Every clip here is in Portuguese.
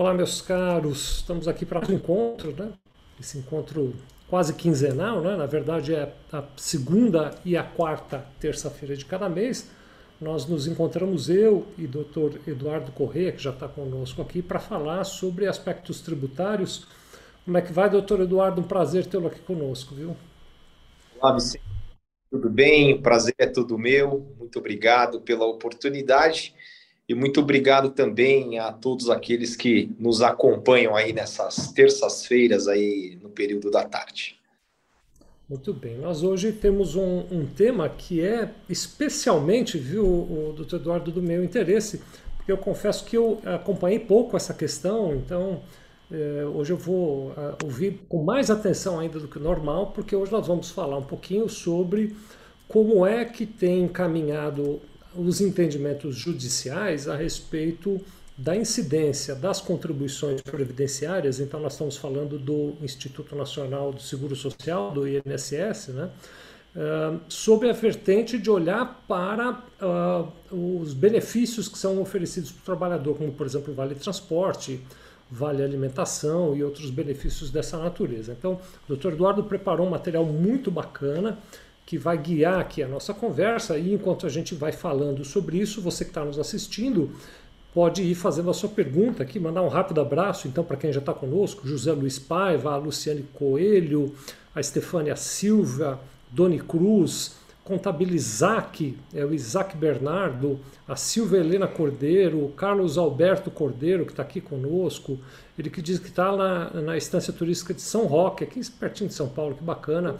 Olá, meus caros. Estamos aqui para um encontro, né? Esse encontro quase quinzenal, né? Na verdade é a segunda e a quarta terça-feira de cada mês. Nós nos encontramos eu e Dr. Eduardo Corrêa, que já está conosco aqui, para falar sobre aspectos tributários. Como é que vai, doutor Eduardo? Um prazer tê-lo aqui conosco, viu? Olá, Vicente. Tudo bem? O prazer é todo meu. Muito obrigado pela oportunidade. E muito obrigado também a todos aqueles que nos acompanham aí nessas terças-feiras aí no período da tarde. Muito bem, nós hoje temos um, um tema que é especialmente, viu, o doutor Eduardo, do meu interesse, porque eu confesso que eu acompanhei pouco essa questão, então eh, hoje eu vou uh, ouvir com mais atenção ainda do que normal, porque hoje nós vamos falar um pouquinho sobre como é que tem caminhado os entendimentos judiciais a respeito da incidência das contribuições previdenciárias, então nós estamos falando do Instituto Nacional do Seguro Social, do INSS, né? Uh, sob a vertente de olhar para uh, os benefícios que são oferecidos para o trabalhador, como por exemplo vale transporte, vale alimentação e outros benefícios dessa natureza. Então, o Dr. Eduardo preparou um material muito bacana que vai guiar aqui a nossa conversa. E enquanto a gente vai falando sobre isso, você que está nos assistindo pode ir fazendo a sua pergunta aqui, mandar um rápido abraço então para quem já está conosco, José Luiz Paiva, a Luciane Coelho, a Estefânia Silva, Doni Cruz, Contabilizac, é o Isaac Bernardo, a Silvia Helena Cordeiro, o Carlos Alberto Cordeiro, que está aqui conosco, ele que diz que está na, na estância turística de São Roque, aqui pertinho de São Paulo, que bacana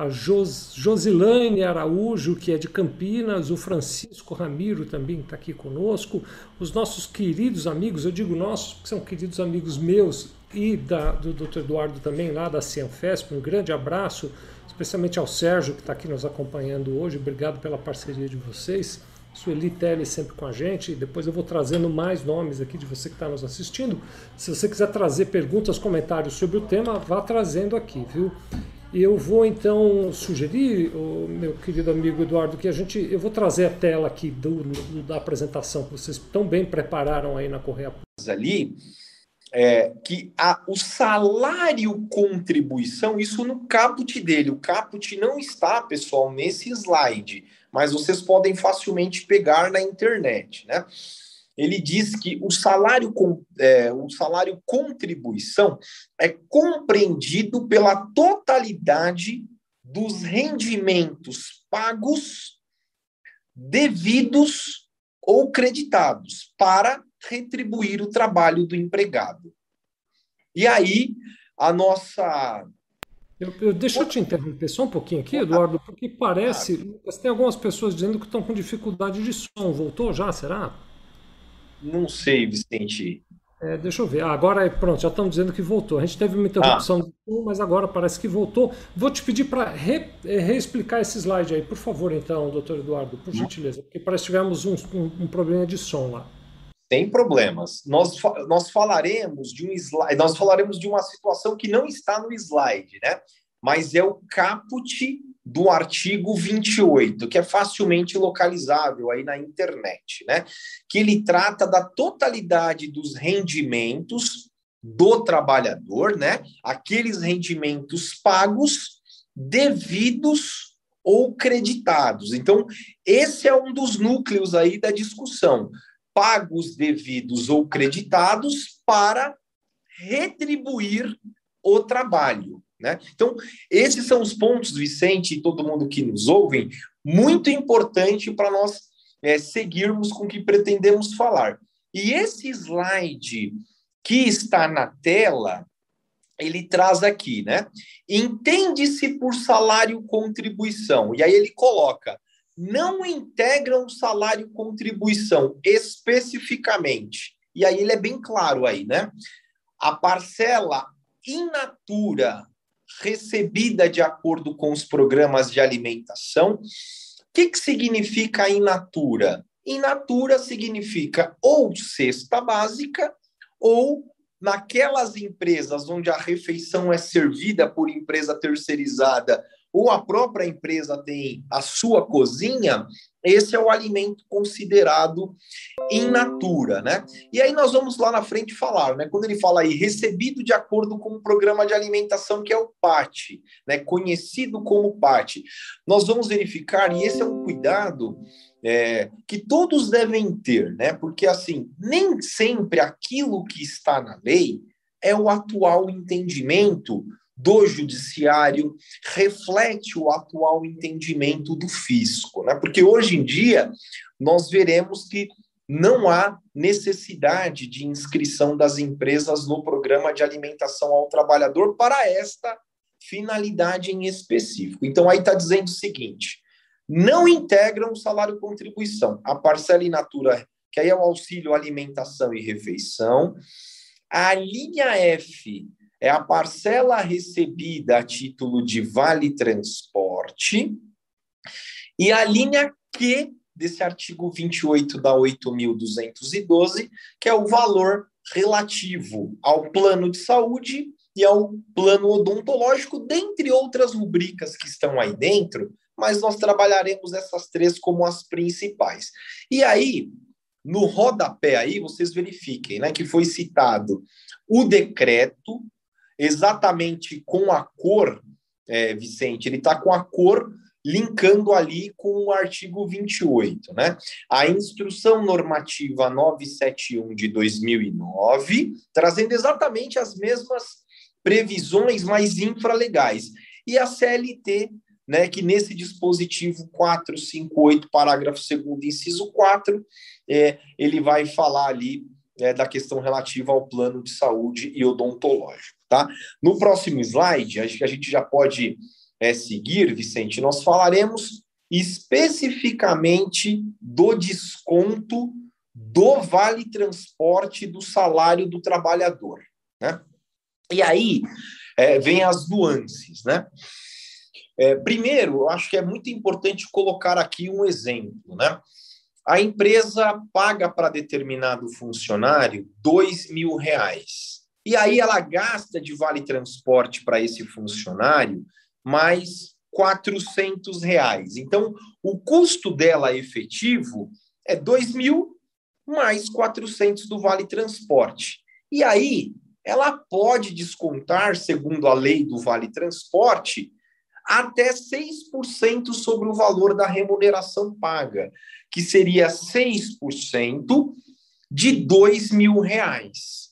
a Jos, Josilane Araújo, que é de Campinas, o Francisco Ramiro também está aqui conosco, os nossos queridos amigos, eu digo nossos porque são queridos amigos meus e da, do Dr. Eduardo também, lá da Cianfesp, um grande abraço, especialmente ao Sérgio, que está aqui nos acompanhando hoje, obrigado pela parceria de vocês. Sueli Tele sempre com a gente. Depois eu vou trazendo mais nomes aqui de você que está nos assistindo. Se você quiser trazer perguntas, comentários sobre o tema, vá trazendo aqui, viu? Eu vou então sugerir, meu querido amigo Eduardo, que a gente, eu vou trazer a tela aqui do, do da apresentação que vocês tão bem prepararam aí na Correia. Ali, é, que a, o salário contribuição, isso no caput dele. O caput não está, pessoal, nesse slide, mas vocês podem facilmente pegar na internet, né? Ele diz que o salário, é, o salário contribuição é compreendido pela totalidade dos rendimentos pagos, devidos ou creditados para retribuir o trabalho do empregado. E aí, a nossa. Eu, eu, deixa eu te interromper só um pouquinho aqui, Eduardo, porque parece. Tem algumas pessoas dizendo que estão com dificuldade de som. Voltou já, será? Não sei, Vicente. É, deixa eu ver. Ah, agora pronto, já estão dizendo que voltou. A gente teve uma interrupção, ah. mas agora parece que voltou. Vou te pedir para re, é, reexplicar esse slide aí, por favor, então, doutor Eduardo, por gentileza, porque parece que tivemos um, um, um problema de som lá. Tem problemas. Nós, nós falaremos de um slide, nós falaremos de uma situação que não está no slide, né? Mas é o caput do artigo 28, que é facilmente localizável aí na internet, né? Que ele trata da totalidade dos rendimentos do trabalhador, né? Aqueles rendimentos pagos, devidos ou creditados. Então, esse é um dos núcleos aí da discussão. Pagos, devidos ou creditados para retribuir o trabalho. Né? Então, esses são os pontos, Vicente e todo mundo que nos ouve, muito importante para nós é, seguirmos com o que pretendemos falar. E esse slide que está na tela, ele traz aqui, né? Entende-se por salário contribuição. E aí ele coloca: não integram salário contribuição especificamente. E aí ele é bem claro aí, né? A parcela in natura recebida de acordo com os programas de alimentação. O que, que significa in natura? In natura significa ou cesta básica ou naquelas empresas onde a refeição é servida por empresa terceirizada ou a própria empresa tem a sua cozinha, esse é o alimento considerado in natura, né? E aí nós vamos lá na frente falar, né? Quando ele fala aí recebido de acordo com o programa de alimentação que é o PAT, né? Conhecido como PAT, nós vamos verificar e esse é um cuidado é, que todos devem ter, né? Porque assim nem sempre aquilo que está na lei é o atual entendimento do judiciário reflete o atual entendimento do fisco, né? Porque hoje em dia nós veremos que não há necessidade de inscrição das empresas no programa de alimentação ao trabalhador para esta finalidade em específico. Então aí está dizendo o seguinte: não integram o salário contribuição, a parcela in natura, que aí é o auxílio alimentação e refeição, a linha F é a parcela recebida a título de vale transporte. E a linha Q desse artigo 28 da 8.212, que é o valor relativo ao plano de saúde e ao plano odontológico, dentre outras rubricas que estão aí dentro, mas nós trabalharemos essas três como as principais. E aí, no rodapé aí, vocês verifiquem, né, que foi citado o decreto exatamente com a cor, é, Vicente, ele está com a cor linkando ali com o artigo 28, né? A instrução normativa 971 de 2009, trazendo exatamente as mesmas previsões mais infralegais. E a CLT, né, que nesse dispositivo 458, parágrafo 2 inciso 4, é, ele vai falar ali é, da questão relativa ao plano de saúde e odontológico. Tá? No próximo slide, acho que a gente já pode é, seguir, Vicente, nós falaremos especificamente do desconto do vale transporte do salário do trabalhador. Né? E aí é, vem as nuances. Né? É, primeiro, eu acho que é muito importante colocar aqui um exemplo. Né? A empresa paga para determinado funcionário dois mil reais. E aí ela gasta de vale transporte para esse funcionário mais 400 reais. Então, o custo dela efetivo é 2 mil mais 400 do vale transporte. E aí, ela pode descontar, segundo a lei do vale transporte, até 6% sobre o valor da remuneração paga, que seria 6% de 2 mil reais.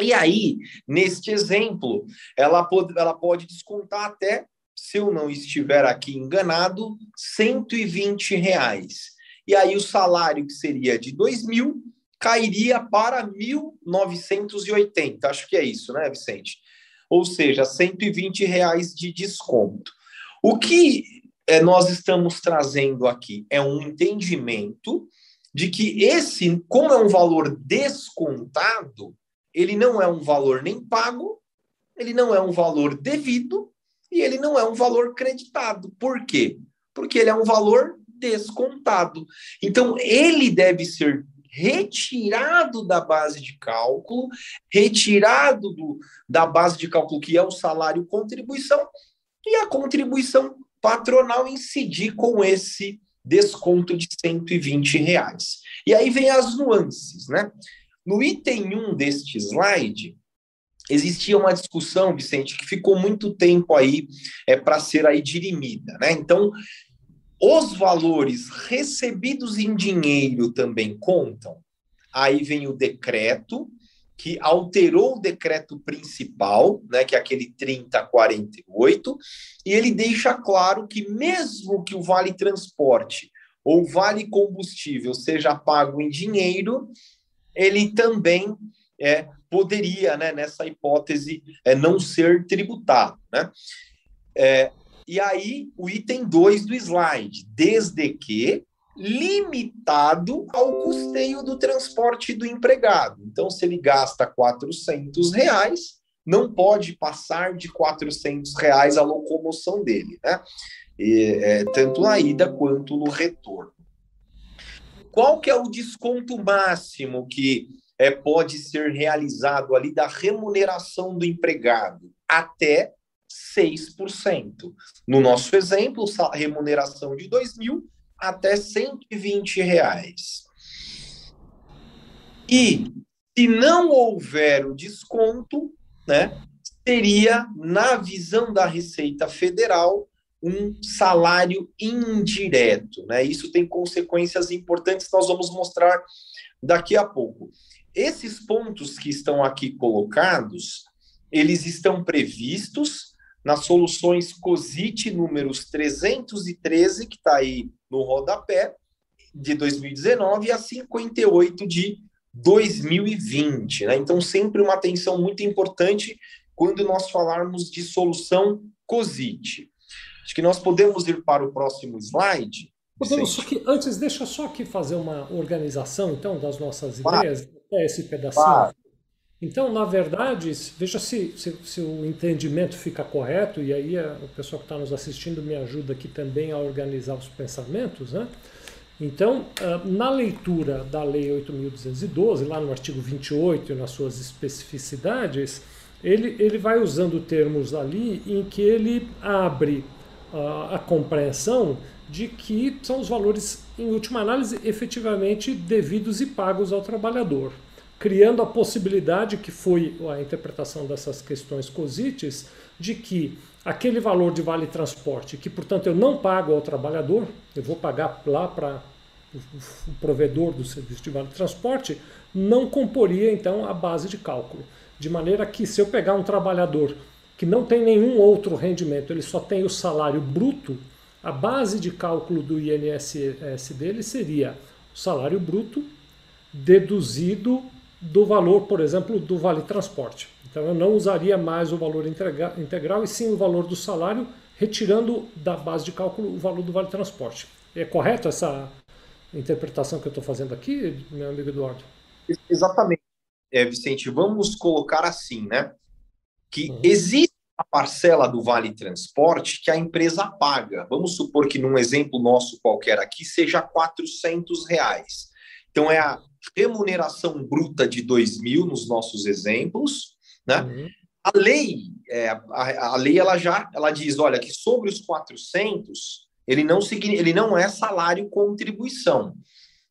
E aí, neste exemplo, ela pode, ela pode descontar até, se eu não estiver aqui enganado, 120 reais. E aí o salário que seria de 2 mil cairia para 1.980. Acho que é isso, né, Vicente? Ou seja, 120 reais de desconto. O que é, nós estamos trazendo aqui é um entendimento de que esse, como é um valor descontado, ele não é um valor nem pago, ele não é um valor devido e ele não é um valor creditado. Por quê? Porque ele é um valor descontado. Então, ele deve ser retirado da base de cálculo, retirado do, da base de cálculo que é o salário contribuição, e a contribuição patronal incidir com esse desconto de 120 reais. E aí vem as nuances, né? No item 1 deste slide, existia uma discussão, Vicente, que ficou muito tempo aí é, para ser aí dirimida. Né? Então, os valores recebidos em dinheiro também contam. Aí vem o decreto, que alterou o decreto principal, né, que é aquele 3048, e ele deixa claro que mesmo que o vale transporte ou vale combustível seja pago em dinheiro, ele também é, poderia, né, nessa hipótese, é, não ser tributado. Né? É, e aí, o item 2 do slide, desde que limitado ao custeio do transporte do empregado. Então, se ele gasta 400 reais, não pode passar de 400 reais a locomoção dele, né? E, é, tanto na ida quanto no retorno. Qual que é o desconto máximo que é, pode ser realizado ali da remuneração do empregado? Até 6%. No nosso exemplo, remuneração de 2 mil até 120 reais. E se não houver o desconto, né, seria, na visão da Receita Federal, um salário indireto. Né? Isso tem consequências importantes nós vamos mostrar daqui a pouco. Esses pontos que estão aqui colocados, eles estão previstos nas soluções COSIT números 313, que está aí no rodapé, de 2019, e a 58 de 2020. Né? Então, sempre uma atenção muito importante quando nós falarmos de solução COSIT. Acho que nós podemos ir para o próximo slide. Podemos, só que antes, deixa só aqui fazer uma organização, então, das nossas ideias, até esse pedacinho. Então, na verdade, veja se, se, se, o entendimento fica correto, e aí a, o pessoal que está nos assistindo me ajuda aqui também a organizar os pensamentos, né? Então, ah, na leitura da Lei 8.212, lá no artigo 28 e nas suas especificidades, ele, ele vai usando termos ali em que ele abre a, a compreensão de que são os valores, em última análise, efetivamente devidos e pagos ao trabalhador, criando a possibilidade, que foi a interpretação dessas questões COSITES, de que aquele valor de vale transporte, que portanto eu não pago ao trabalhador, eu vou pagar lá para o provedor do serviço de vale transporte, não comporia então a base de cálculo. De maneira que se eu pegar um trabalhador que não tem nenhum outro rendimento, ele só tem o salário bruto, a base de cálculo do INSS dele seria o salário bruto deduzido do valor, por exemplo, do vale transporte. Então eu não usaria mais o valor integral e sim o valor do salário, retirando da base de cálculo o valor do vale transporte. É correto essa interpretação que eu estou fazendo aqui, meu amigo Eduardo? Exatamente, é, Vicente. Vamos colocar assim, né? que uhum. existe a parcela do Vale Transporte que a empresa paga. Vamos supor que num exemplo nosso qualquer aqui seja 400 reais. Então é a remuneração bruta de 2 mil nos nossos exemplos, né? Uhum. A lei, é, a, a, lei ela já ela diz, olha, que sobre os 400 ele não ele não é salário contribuição.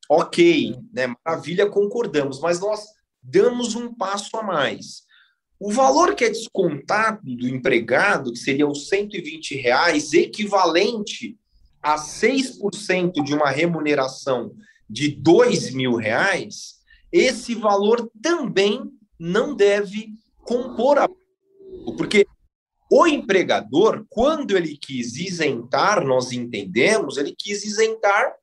Ok, uhum. né? Maravilha, concordamos, mas nós damos um passo a mais. O valor que é descontado do empregado, que seria os 120 reais, equivalente a 6% de uma remuneração de 2 mil reais, esse valor também não deve compor a. Porque o empregador, quando ele quis isentar, nós entendemos, ele quis isentar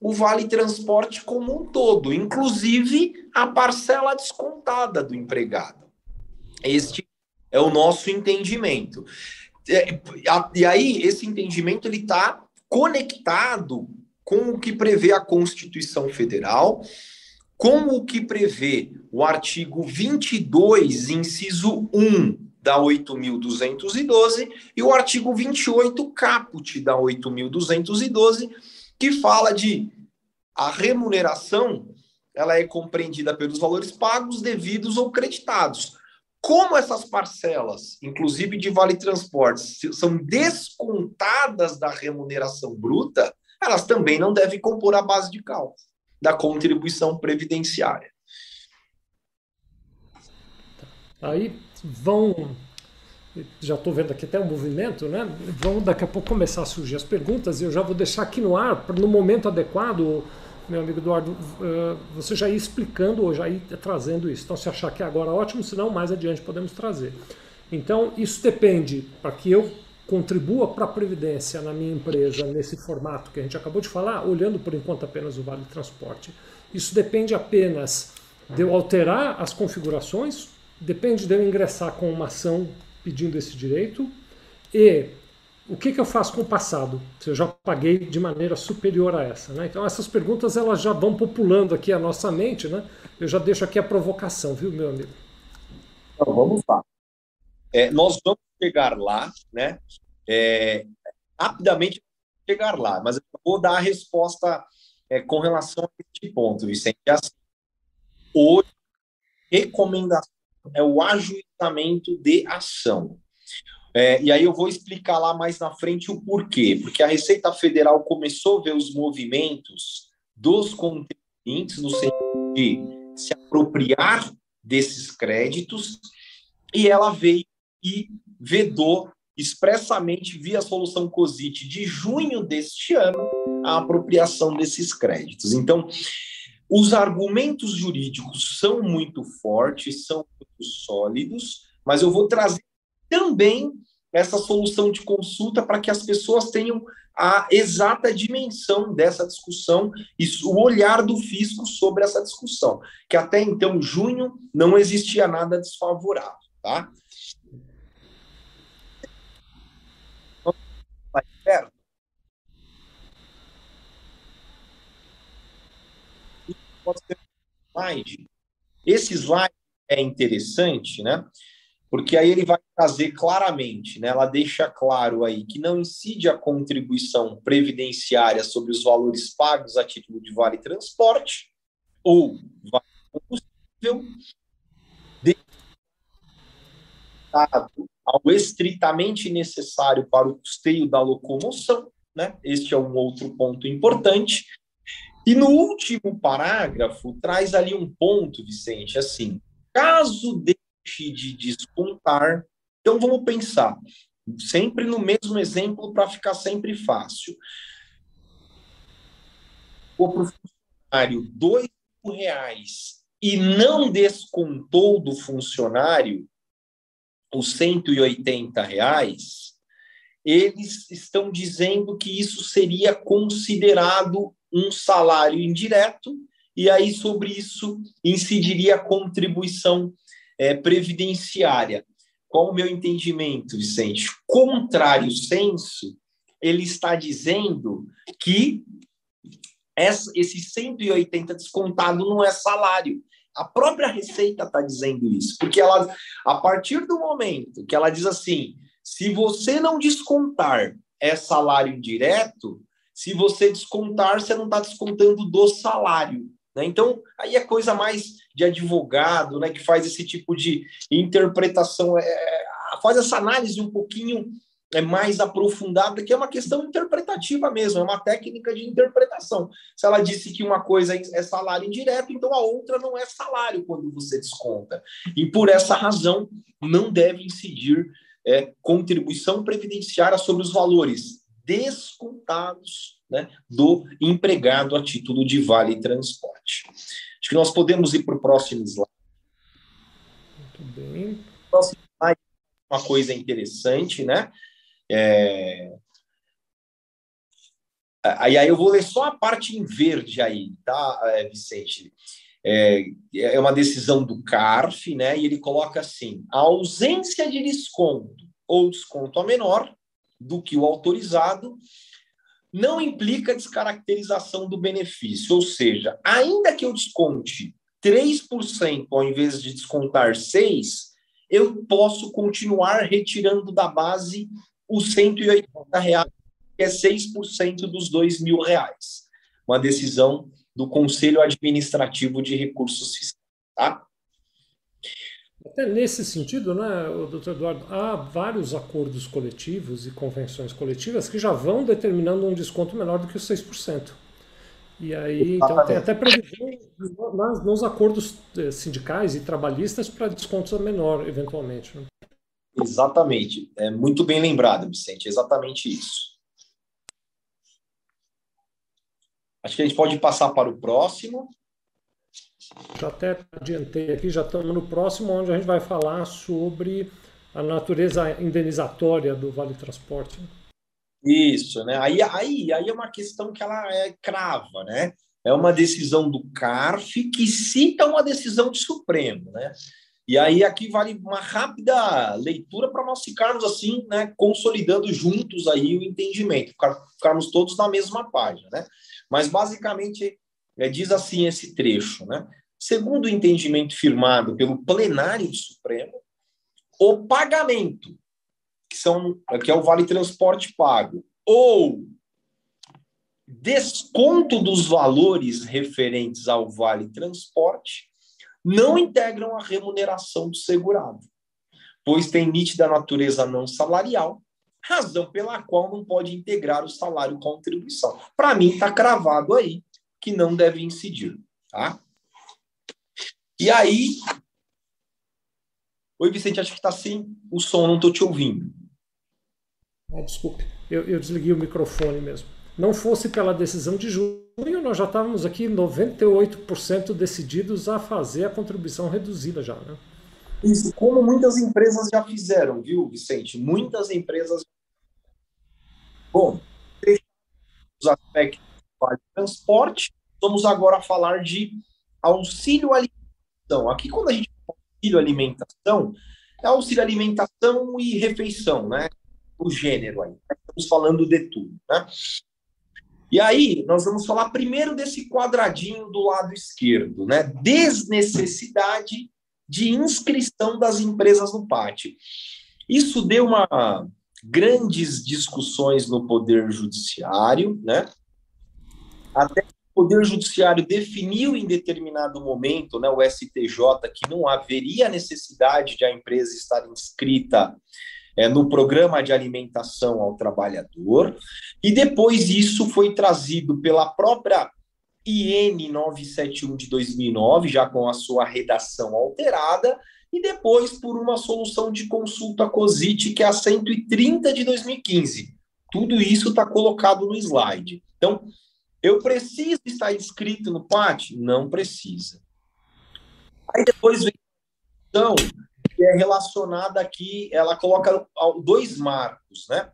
o vale transporte como um todo, inclusive a parcela descontada do empregado. Este é o nosso entendimento. É, e aí, esse entendimento ele está conectado com o que prevê a Constituição Federal, com o que prevê o artigo 22, inciso 1 da 8.212 e o artigo 28, caput da 8.212, que fala de a remuneração ela é compreendida pelos valores pagos, devidos ou creditados. Como essas parcelas, inclusive de vale transportes, são descontadas da remuneração bruta, elas também não devem compor a base de cálculo da contribuição previdenciária. Aí vão, já estou vendo aqui até um movimento, né? Vão daqui a pouco começar a surgir as perguntas e eu já vou deixar aqui no ar, no momento adequado, meu amigo Eduardo, eh, você já ir explicando ou já ir trazendo isso. Então, se achar que é agora ótimo, senão mais adiante podemos trazer. Então, isso depende para que eu contribua para a Previdência na minha empresa nesse formato que a gente acabou de falar, olhando por enquanto apenas o Vale Transporte. Isso depende apenas de eu alterar as configurações, depende de eu ingressar com uma ação pedindo esse direito e o que, que eu faço com o passado? Se eu já paguei de maneira superior a essa. Né? Então essas perguntas elas já vão populando aqui a nossa mente. Né? Eu já deixo aqui a provocação, viu, meu amigo? Então, vamos lá. É, nós vamos chegar lá, né? É, rapidamente chegar lá, mas eu vou dar a resposta é, com relação a este ponto, Vicente. É assim, hoje, recomendação é o ajuizamento de ação. É, e aí eu vou explicar lá mais na frente o porquê. Porque a Receita Federal começou a ver os movimentos dos contribuintes no sentido de se apropriar desses créditos e ela veio e vedou expressamente via solução COSIT de junho deste ano a apropriação desses créditos. Então, os argumentos jurídicos são muito fortes, são muito sólidos, mas eu vou trazer também essa solução de consulta para que as pessoas tenham a exata dimensão dessa discussão e o olhar do fisco sobre essa discussão, que até então, junho, não existia nada desfavorável, tá? Ser slide. Esse slide é interessante, né? porque aí ele vai trazer claramente, né? Ela deixa claro aí que não incide a contribuição previdenciária sobre os valores pagos a título de vale transporte ou vale combustível ao estritamente necessário para o custeio da locomoção, né? Este é um outro ponto importante. E no último parágrafo traz ali um ponto, Vicente, assim, caso de de descontar. Então vamos pensar, sempre no mesmo exemplo para ficar sempre fácil. O funcionário dois reais e não descontou do funcionário os 180 reais, eles estão dizendo que isso seria considerado um salário indireto, e aí sobre isso incidiria a contribuição é, previdenciária. Qual o meu entendimento, Vicente? Contrário senso, ele está dizendo que esse 180 descontado não é salário. A própria Receita está dizendo isso, porque ela, a partir do momento que ela diz assim, se você não descontar é salário direto, se você descontar, você não está descontando do salário. Né? Então, aí é coisa mais de advogado, né, que faz esse tipo de interpretação, é, faz essa análise um pouquinho é, mais aprofundada, que é uma questão interpretativa mesmo, é uma técnica de interpretação. Se ela disse que uma coisa é salário indireto, então a outra não é salário quando você desconta. E por essa razão, não deve incidir é, contribuição previdenciária sobre os valores descontados né, do empregado a título de vale transporte. Acho que nós podemos ir para o próximo slide. Muito bem. Próximo slide, uma coisa interessante, né? É... Aí, aí eu vou ler só a parte em verde aí, tá, é, Vicente? É, é uma decisão do CARF, né? E ele coloca assim: a ausência de desconto ou desconto a menor do que o autorizado não implica descaracterização do benefício. Ou seja, ainda que eu desconte 3% ao invés de descontar 6%, eu posso continuar retirando da base os 180 reais, que é 6% dos dois mil reais. Uma decisão do Conselho Administrativo de Recursos Fiscais. Tá? Até nesse sentido, né, doutor Eduardo, há vários acordos coletivos e convenções coletivas que já vão determinando um desconto menor do que os 6%. E aí, então, tem até previsão nos, nos acordos eh, sindicais e trabalhistas para descontos menor, eventualmente. Né? Exatamente. É muito bem lembrado, Vicente. Exatamente isso. Acho que a gente pode passar para o próximo. Já até adiantei aqui, já estamos no próximo, onde a gente vai falar sobre a natureza indenizatória do Vale Transporte. Isso, né? Aí, aí, aí é uma questão que ela é crava, né? É uma decisão do CARF que cita uma decisão do Supremo, né? E aí aqui vale uma rápida leitura para nós ficarmos assim, né, consolidando juntos aí o entendimento, ficarmos todos na mesma página, né? Mas basicamente é, diz assim esse trecho, né? Segundo o entendimento firmado pelo plenário Supremo, o pagamento, que, são, que é o vale transporte pago, ou desconto dos valores referentes ao vale transporte, não integram a remuneração do segurado. pois tem nítida natureza não salarial, razão pela qual não pode integrar o salário contribuição. Para mim, está cravado aí que não deve incidir. Tá? E aí. Oi, Vicente, acho que está sem o som, não estou te ouvindo. Ah, desculpe, eu, eu desliguei o microfone mesmo. Não fosse pela decisão de junho, nós já estávamos aqui 98% decididos a fazer a contribuição reduzida já, né? Isso, como muitas empresas já fizeram, viu, Vicente? Muitas empresas. Bom, os aspectos de transporte, vamos agora falar de auxílio alimentação. Aqui, quando a gente fala auxílio alimentação, é auxílio alimentação e refeição, né? O gênero aí. Estamos falando de tudo, né? E aí, nós vamos falar primeiro desse quadradinho do lado esquerdo, né? Desnecessidade de inscrição das empresas no PAT. Isso deu uma grandes discussões no Poder Judiciário, né? Até o Poder Judiciário definiu em determinado momento, né, o STJ, que não haveria necessidade de a empresa estar inscrita é, no programa de alimentação ao trabalhador, e depois isso foi trazido pela própria IN 971 de 2009, já com a sua redação alterada, e depois por uma solução de consulta COSIT, que é a 130 de 2015. Tudo isso está colocado no slide. Então, eu preciso estar inscrito no PAT? Não precisa. Aí depois vem a então, que é relacionada aqui, ela coloca dois marcos, né?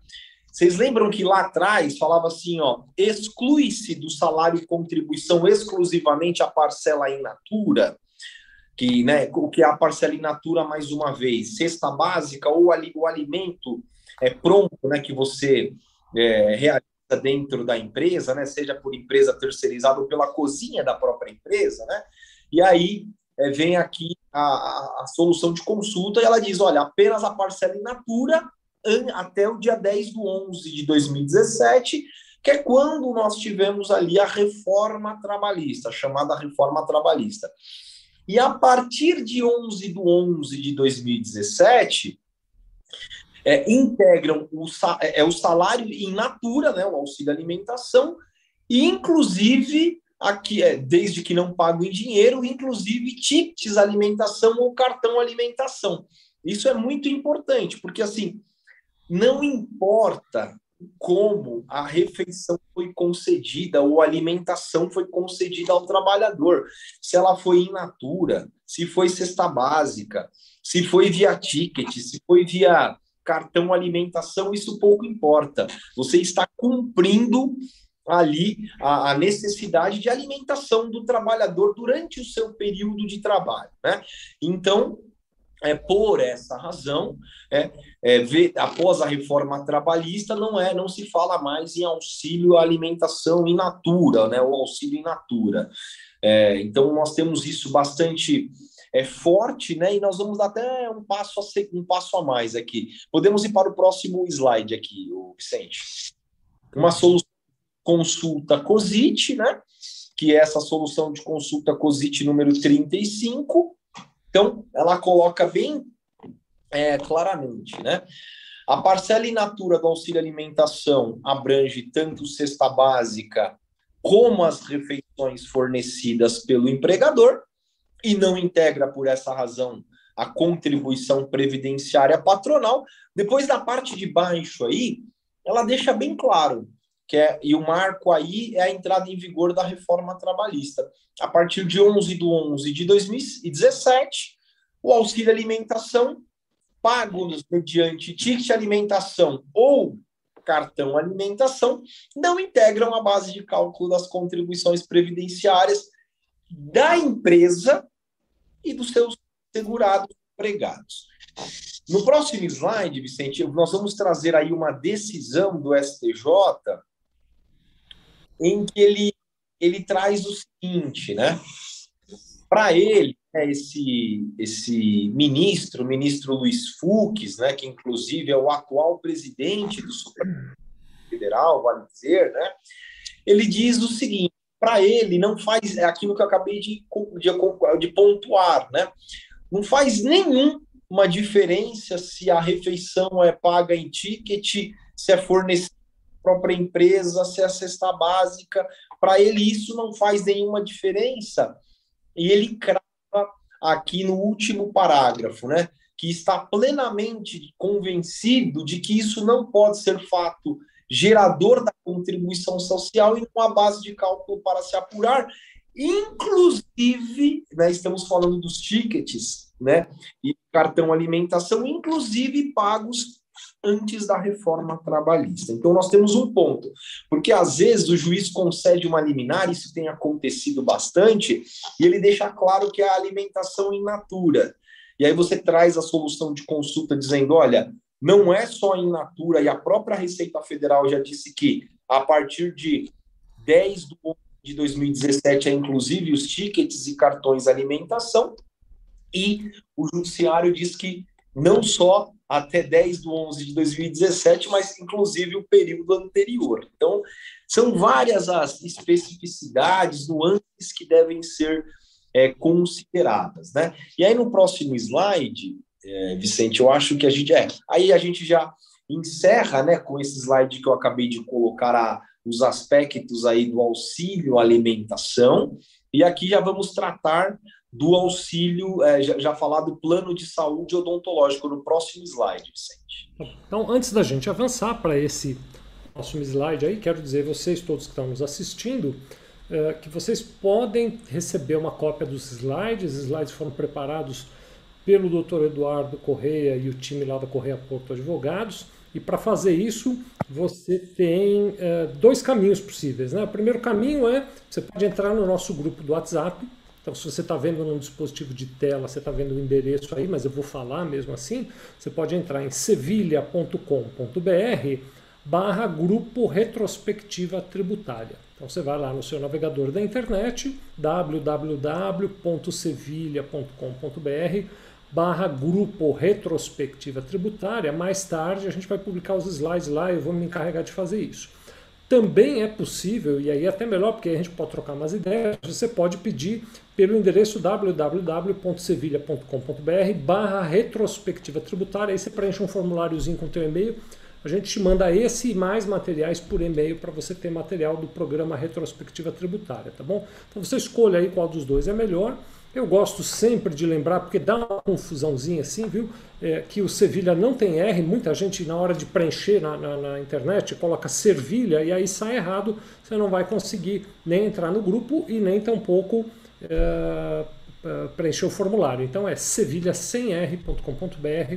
Vocês lembram que lá atrás falava assim, ó, exclui-se do salário e contribuição exclusivamente a parcela in natura, que, né, o que é a parcela in natura mais uma vez, cesta básica ou ali, o alimento é pronto, né, que você é, realiza dentro da empresa, né, seja por empresa terceirizada ou pela cozinha da própria empresa, né? E aí é, vem aqui a, a, solução de consulta e ela diz: olha, apenas a parcela in natura até o dia 10 do 11 de 2017, que é quando nós tivemos ali a reforma trabalhista, chamada reforma trabalhista. E a partir de 11 do 11 de 2017, é, integram o, é, é, o salário in natura, né, o auxílio alimentação, e inclusive aqui é desde que não pago em dinheiro, inclusive tickets alimentação ou cartão alimentação. Isso é muito importante, porque assim, não importa como a refeição foi concedida ou a alimentação foi concedida ao trabalhador, se ela foi in natura, se foi cesta básica, se foi via ticket, se foi via cartão alimentação, isso pouco importa. Você está cumprindo ali a, a, necessidade de alimentação do trabalhador durante o seu período de trabalho, né? Então, é por essa razão, é, é após a reforma trabalhista, não é, não se fala mais em auxílio à alimentação in natura, né? O auxílio in natura. É, então, nós temos isso bastante é forte, né? E nós vamos dar até um passo a, um passo a mais aqui. Podemos ir para o próximo slide aqui, o Vicente. Uma solução consulta COSIT, né? Que é essa solução de consulta COSIT número 35. Então, ela coloca bem é, claramente, né? A parcela in natura do auxílio alimentação abrange tanto cesta básica como as refeições fornecidas pelo empregador e não integra, por essa razão, a contribuição previdenciária patronal. Depois da parte de baixo aí, ela deixa bem claro que é, e o marco aí é a entrada em vigor da reforma trabalhista. A partir de 11 de 11 de 2017, o auxílio alimentação pago mediante ticket alimentação ou cartão alimentação não integram a base de cálculo das contribuições previdenciárias da empresa e dos seus segurados empregados. No próximo slide, Vicente, nós vamos trazer aí uma decisão do STJ em que ele, ele traz o seguinte, né? Para ele, né, esse, esse ministro, o ministro Luiz Fux, né, que inclusive é o atual presidente do Supremo Federal, vale dizer, né? Ele diz o seguinte: para ele não faz é aquilo que eu acabei de, de, de pontuar, né? Não faz nenhum uma diferença se a refeição é paga em ticket, se é fornecida própria empresa, se a cesta básica. Para ele, isso não faz nenhuma diferença. E ele crava aqui no último parágrafo, né? Que está plenamente convencido de que isso não pode ser fato gerador da contribuição social e uma base de cálculo para se apurar, inclusive, né, estamos falando dos tickets, né, e cartão alimentação, inclusive pagos antes da reforma trabalhista. Então, nós temos um ponto, porque às vezes o juiz concede uma liminar, isso tem acontecido bastante, e ele deixa claro que é a alimentação in natura. E aí você traz a solução de consulta dizendo: olha, não é só in natura, e a própria Receita Federal já disse que a partir de 10 de 2017 é inclusive os tickets e cartões alimentação, e o judiciário diz que não só até 10 de 11 de 2017, mas inclusive o período anterior. Então, são várias as especificidades, nuances que devem ser é, consideradas. Né? E aí, no próximo slide, é, Vicente, eu acho que a gente. É, aí a gente já encerra né, com esse slide que eu acabei de colocar a, os aspectos aí do auxílio alimentação, e aqui já vamos tratar do auxílio, é, já, já falar do plano de saúde odontológico no próximo slide, Vicente. Então, antes da gente avançar para esse próximo slide aí, quero dizer vocês todos que estão nos assistindo, é, que vocês podem receber uma cópia dos slides. Os slides foram preparados pelo Dr. Eduardo Correia e o time lá da Correia Porto Advogados. E para fazer isso, você tem é, dois caminhos possíveis. Né? O primeiro caminho é você pode entrar no nosso grupo do WhatsApp, então, se você está vendo num dispositivo de tela, você está vendo o endereço aí, mas eu vou falar mesmo assim, você pode entrar em sevilha.com.br barra grupo retrospectiva tributária. Então você vai lá no seu navegador da internet, www.sevilha.com.br barra grupo retrospectiva tributária. Mais tarde a gente vai publicar os slides lá eu vou me encarregar de fazer isso. Também é possível, e aí é até melhor porque a gente pode trocar umas ideias, você pode pedir pelo endereço www.sevilha.com.br barra retrospectiva tributária, aí você preenche um formuláriozinho com o teu e-mail, a gente te manda esse e mais materiais por e-mail para você ter material do programa Retrospectiva Tributária, tá bom? Então você escolha aí qual dos dois é melhor. Eu gosto sempre de lembrar, porque dá uma confusãozinha assim, viu? É, que o Sevilha não tem R, muita gente na hora de preencher na, na, na, internet coloca Servilha e aí sai errado, você não vai conseguir nem entrar no grupo e nem tampouco é, é preencher o formulário. Então é sevilha sem r.com.br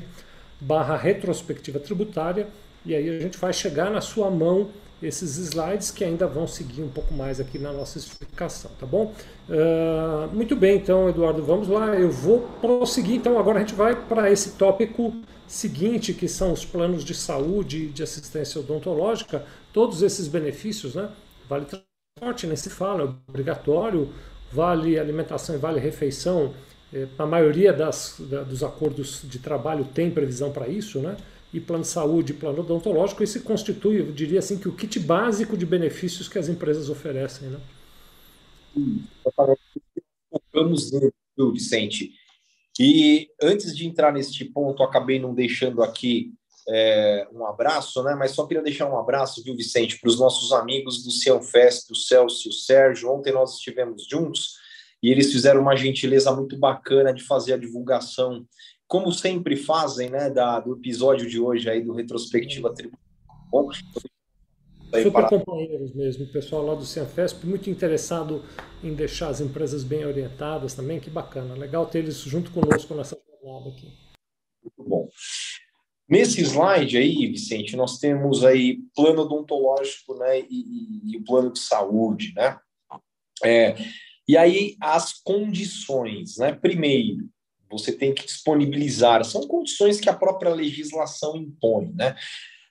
barra retrospectiva tributária e aí a gente vai chegar na sua mão esses slides que ainda vão seguir um pouco mais aqui na nossa explicação, tá bom? Uh, muito bem, então, Eduardo, vamos lá. Eu vou prosseguir. Então, agora a gente vai para esse tópico seguinte, que são os planos de saúde e de assistência odontológica. Todos esses benefícios, né? Vale transporte, nem se fala, é obrigatório. Vale alimentação e vale refeição. Eh, a maioria das, da, dos acordos de trabalho tem previsão para isso, né? e plano de saúde, plano odontológico, e se constitui, eu diria assim, que o kit básico de benefícios que as empresas oferecem. Né? Focamos nele, Vicente. E antes de entrar neste ponto, acabei não deixando aqui é, um abraço, né? Mas só queria deixar um abraço, viu, Vicente, para os nossos amigos do Cianfest, o Celso e o Sérgio. Ontem nós estivemos juntos e eles fizeram uma gentileza muito bacana de fazer a divulgação como sempre fazem, né, da, do episódio de hoje aí do Retrospectiva Tributária. Bom, Super para... companheiros mesmo, o pessoal lá do Cianfesp, muito interessado em deixar as empresas bem orientadas também, que bacana. Legal ter eles junto conosco nessa jornada aqui. Muito bom. Nesse slide aí, Vicente, nós temos aí plano odontológico né, e o plano de saúde, né? É, e aí as condições, né? Primeiro, você tem que disponibilizar. São condições que a própria legislação impõe, né?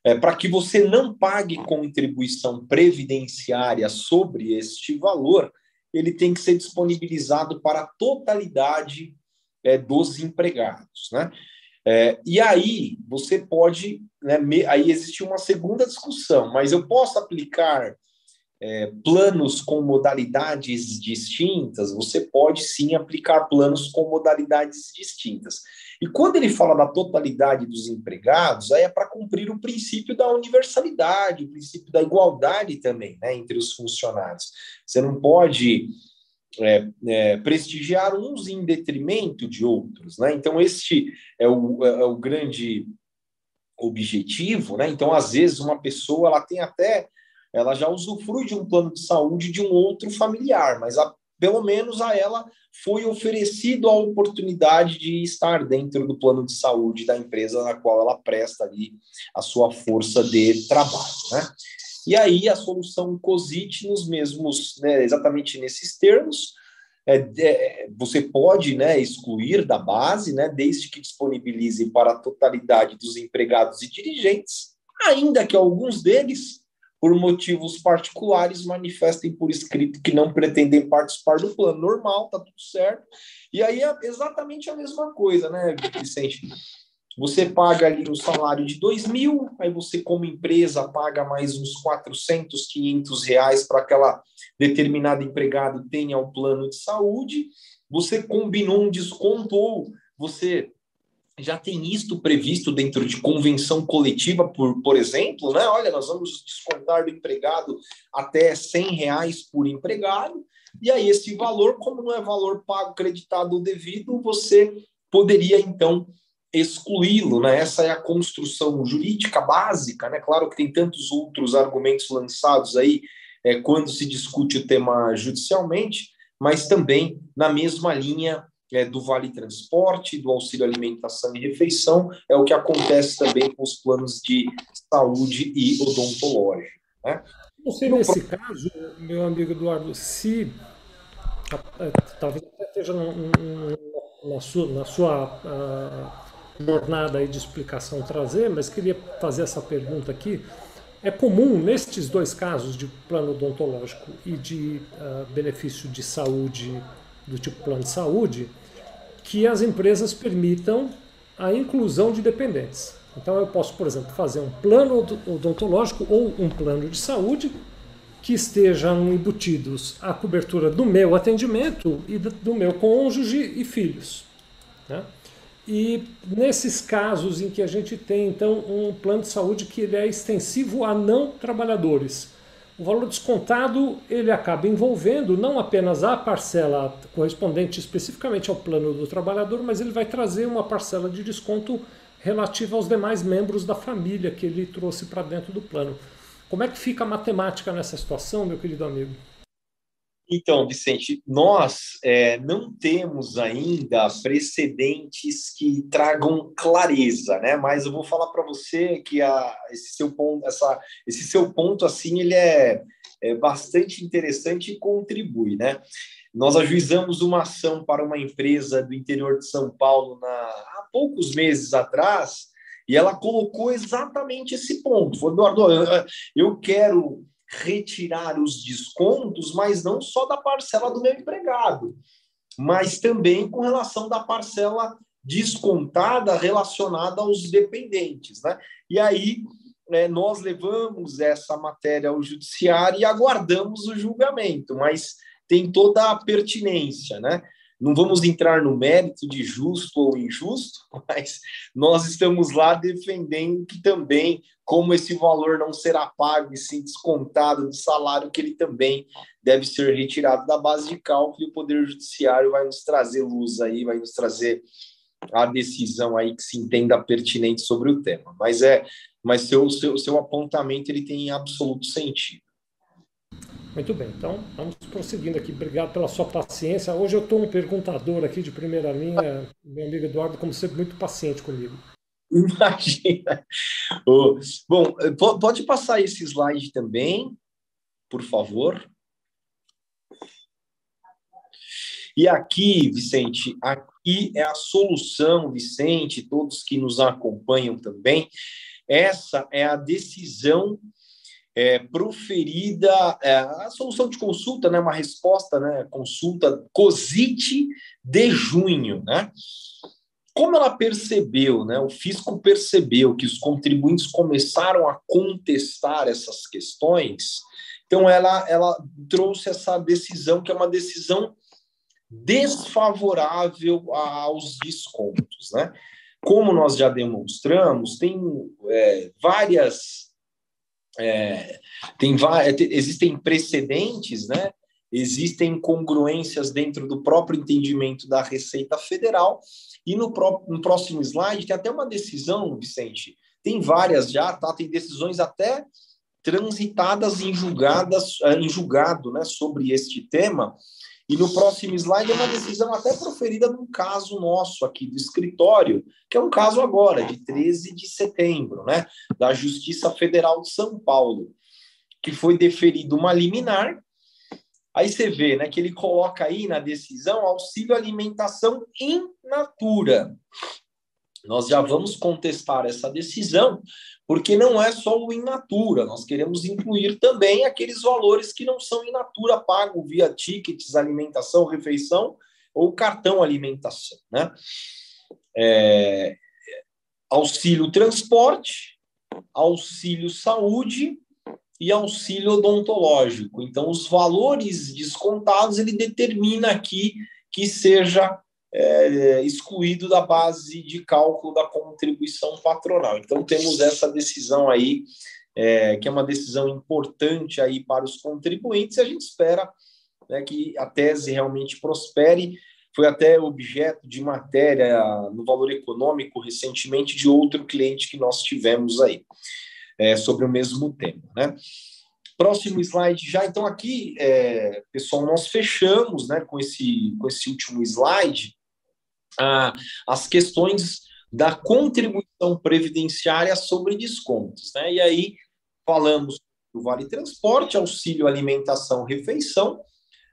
É, para que você não pague contribuição previdenciária sobre este valor, ele tem que ser disponibilizado para a totalidade é, dos empregados, né? É, e aí você pode, né, me, aí existe uma segunda discussão, mas eu posso aplicar é, planos com modalidades distintas, você pode sim aplicar planos com modalidades distintas. E quando ele fala da totalidade dos empregados, aí é para cumprir o princípio da universalidade, o princípio da igualdade também, né, entre os funcionários. Você não pode é, é, prestigiar uns em detrimento de outros, né? Então este é o, é o grande objetivo, né? Então às vezes uma pessoa ela tem até ela já usufrui de um plano de saúde de um outro familiar, mas a, pelo menos a ela foi oferecido a oportunidade de estar dentro do plano de saúde da empresa na qual ela presta ali a sua força de trabalho, né? E aí a solução COSIT nos mesmos, né, exatamente nesses termos, é, é, você pode né, excluir da base, né, desde que disponibilize para a totalidade dos empregados e dirigentes, ainda que alguns deles por motivos particulares, manifestem por escrito que não pretendem participar do plano normal, tá tudo certo. E aí é exatamente a mesma coisa, né, Vicente? Você paga ali um salário de dois mil, aí você, como empresa, paga mais uns 400, 500 reais para aquela determinada empregado tenha um plano de saúde. Você combinou um desconto ou você já tem isto previsto dentro de convenção coletiva, por, por exemplo, né? Olha, nós vamos descontar do empregado até 100 reais por empregado, e aí esse valor, como não é valor pago, creditado ou devido, você poderia, então, excluí-lo, né? Essa é a construção jurídica básica, né? Claro que tem tantos outros argumentos lançados aí é, quando se discute o tema judicialmente, mas também na mesma linha é, do Vale Transporte, do auxílio alimentação e refeição, é o que acontece também com os planos de saúde e odontológico. Né? Não sei, no nesse pro... caso, meu amigo Eduardo, se talvez esteja na sua, na sua uh, jornada aí de explicação trazer, mas queria fazer essa pergunta aqui. É comum nestes dois casos de plano odontológico e de uh, benefício de saúde do tipo plano de saúde, que as empresas permitam a inclusão de dependentes. Então eu posso, por exemplo, fazer um plano odontológico ou um plano de saúde que estejam embutidos a cobertura do meu atendimento e do meu cônjuge e filhos. Né? E nesses casos em que a gente tem então um plano de saúde que ele é extensivo a não trabalhadores, o valor descontado ele acaba envolvendo não apenas a parcela correspondente especificamente ao plano do trabalhador, mas ele vai trazer uma parcela de desconto relativa aos demais membros da família que ele trouxe para dentro do plano. Como é que fica a matemática nessa situação, meu querido amigo? Então, Vicente, nós é, não temos ainda precedentes que tragam clareza, né? Mas eu vou falar para você que a, esse seu ponto, essa, esse seu ponto, assim, ele é, é bastante interessante e contribui, né? Nós ajuizamos uma ação para uma empresa do interior de São Paulo na, há poucos meses atrás e ela colocou exatamente esse ponto. Falou, Eduardo, eu quero retirar os descontos, mas não só da parcela do meu empregado, mas também com relação da parcela descontada relacionada aos dependentes, né? E aí né, nós levamos essa matéria ao judiciário e aguardamos o julgamento, mas tem toda a pertinência, né? Não vamos entrar no mérito de justo ou injusto, mas nós estamos lá defendendo que também, como esse valor não será pago e sim descontado do salário, que ele também deve ser retirado da base de cálculo e o Poder Judiciário vai nos trazer luz aí, vai nos trazer a decisão aí que se entenda pertinente sobre o tema. Mas é, mas seu, seu, seu apontamento ele tem absoluto sentido. Muito bem, então vamos prosseguindo aqui. Obrigado pela sua paciência. Hoje eu estou um perguntador aqui de primeira linha, meu amigo Eduardo, como sempre, muito paciente comigo. Imagina. bom, pode passar esse slide também, por favor. E aqui, Vicente, aqui é a solução, Vicente, todos que nos acompanham também. Essa é a decisão é, proferida é, a solução de consulta, né, uma resposta, né, consulta COSIT de junho, né? Como ela percebeu, né, o fisco percebeu que os contribuintes começaram a contestar essas questões, Então, ela, ela trouxe essa decisão, que é uma decisão desfavorável aos descontos. Né? Como nós já demonstramos, tem é, várias. É, tem, existem precedentes, né? existem congruências dentro do próprio entendimento da Receita Federal. E no, no próximo slide tem até uma decisão, Vicente, tem várias já, tá? Tem decisões até transitadas em julgadas, eh, em julgado, né, sobre este tema. E no próximo slide é uma decisão até proferida num caso nosso aqui do escritório, que é um caso agora, de 13 de setembro, né, da Justiça Federal de São Paulo, que foi deferido uma liminar. Aí você vê, né, que ele coloca aí na decisão auxílio alimentação in natura. Nós já vamos contestar essa decisão, porque não é só o in natura, nós queremos incluir também aqueles valores que não são in natura pago via tickets, alimentação, refeição ou cartão alimentação, né? É, auxílio transporte, auxílio saúde e auxílio odontológico. Então, os valores descontados ele determina aqui que seja é, excluído da base de cálculo da contribuição patronal. Então, temos essa decisão aí, é, que é uma decisão importante aí para os contribuintes, e a gente espera né, que a tese realmente prospere. Foi até objeto de matéria no Valor Econômico recentemente de outro cliente que nós tivemos aí, é, sobre o mesmo tema, né? Próximo slide já. Então, aqui, é, pessoal, nós fechamos né, com, esse, com esse último slide ah, as questões da contribuição previdenciária sobre descontos. Né? E aí falamos do Vale Transporte, auxílio alimentação, refeição,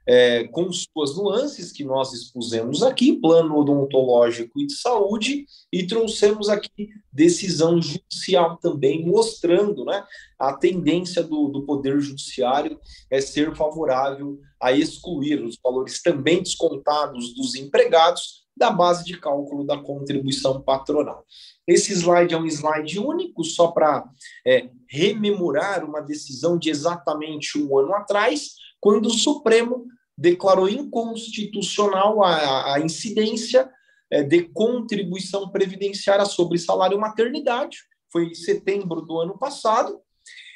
é, com suas nuances que nós expusemos aqui, plano odontológico e de saúde, e trouxemos aqui decisão judicial também, mostrando né, a tendência do, do Poder Judiciário é ser favorável a excluir os valores também descontados dos empregados da base de cálculo da contribuição patronal. Esse slide é um slide único, só para é, rememorar uma decisão de exatamente um ano atrás, quando o Supremo declarou inconstitucional a, a incidência é, de contribuição previdenciária sobre salário maternidade. Foi em setembro do ano passado.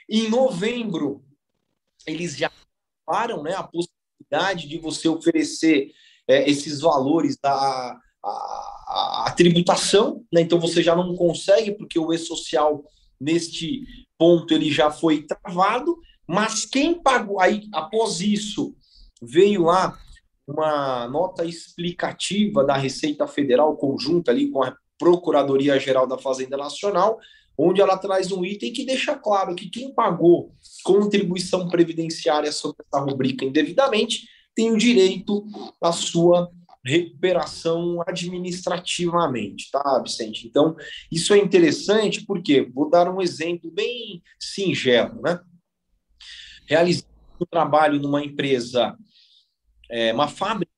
Em novembro, eles já falaram né, a possibilidade de você oferecer é, esses valores da a, a, tributação, né? então você já não consegue, porque o E-Social, neste ponto, ele já foi travado, mas quem pagou, aí após isso, veio lá uma nota explicativa da Receita Federal conjunta ali com a Procuradoria Geral da Fazenda Nacional, onde ela traz um item que deixa claro que quem pagou contribuição previdenciária sobre essa rubrica indevidamente tem o direito à sua recuperação administrativamente, tá, Vicente? Então, isso é interessante porque, vou dar um exemplo bem singelo, né? Realizei um trabalho numa empresa, é, uma fábrica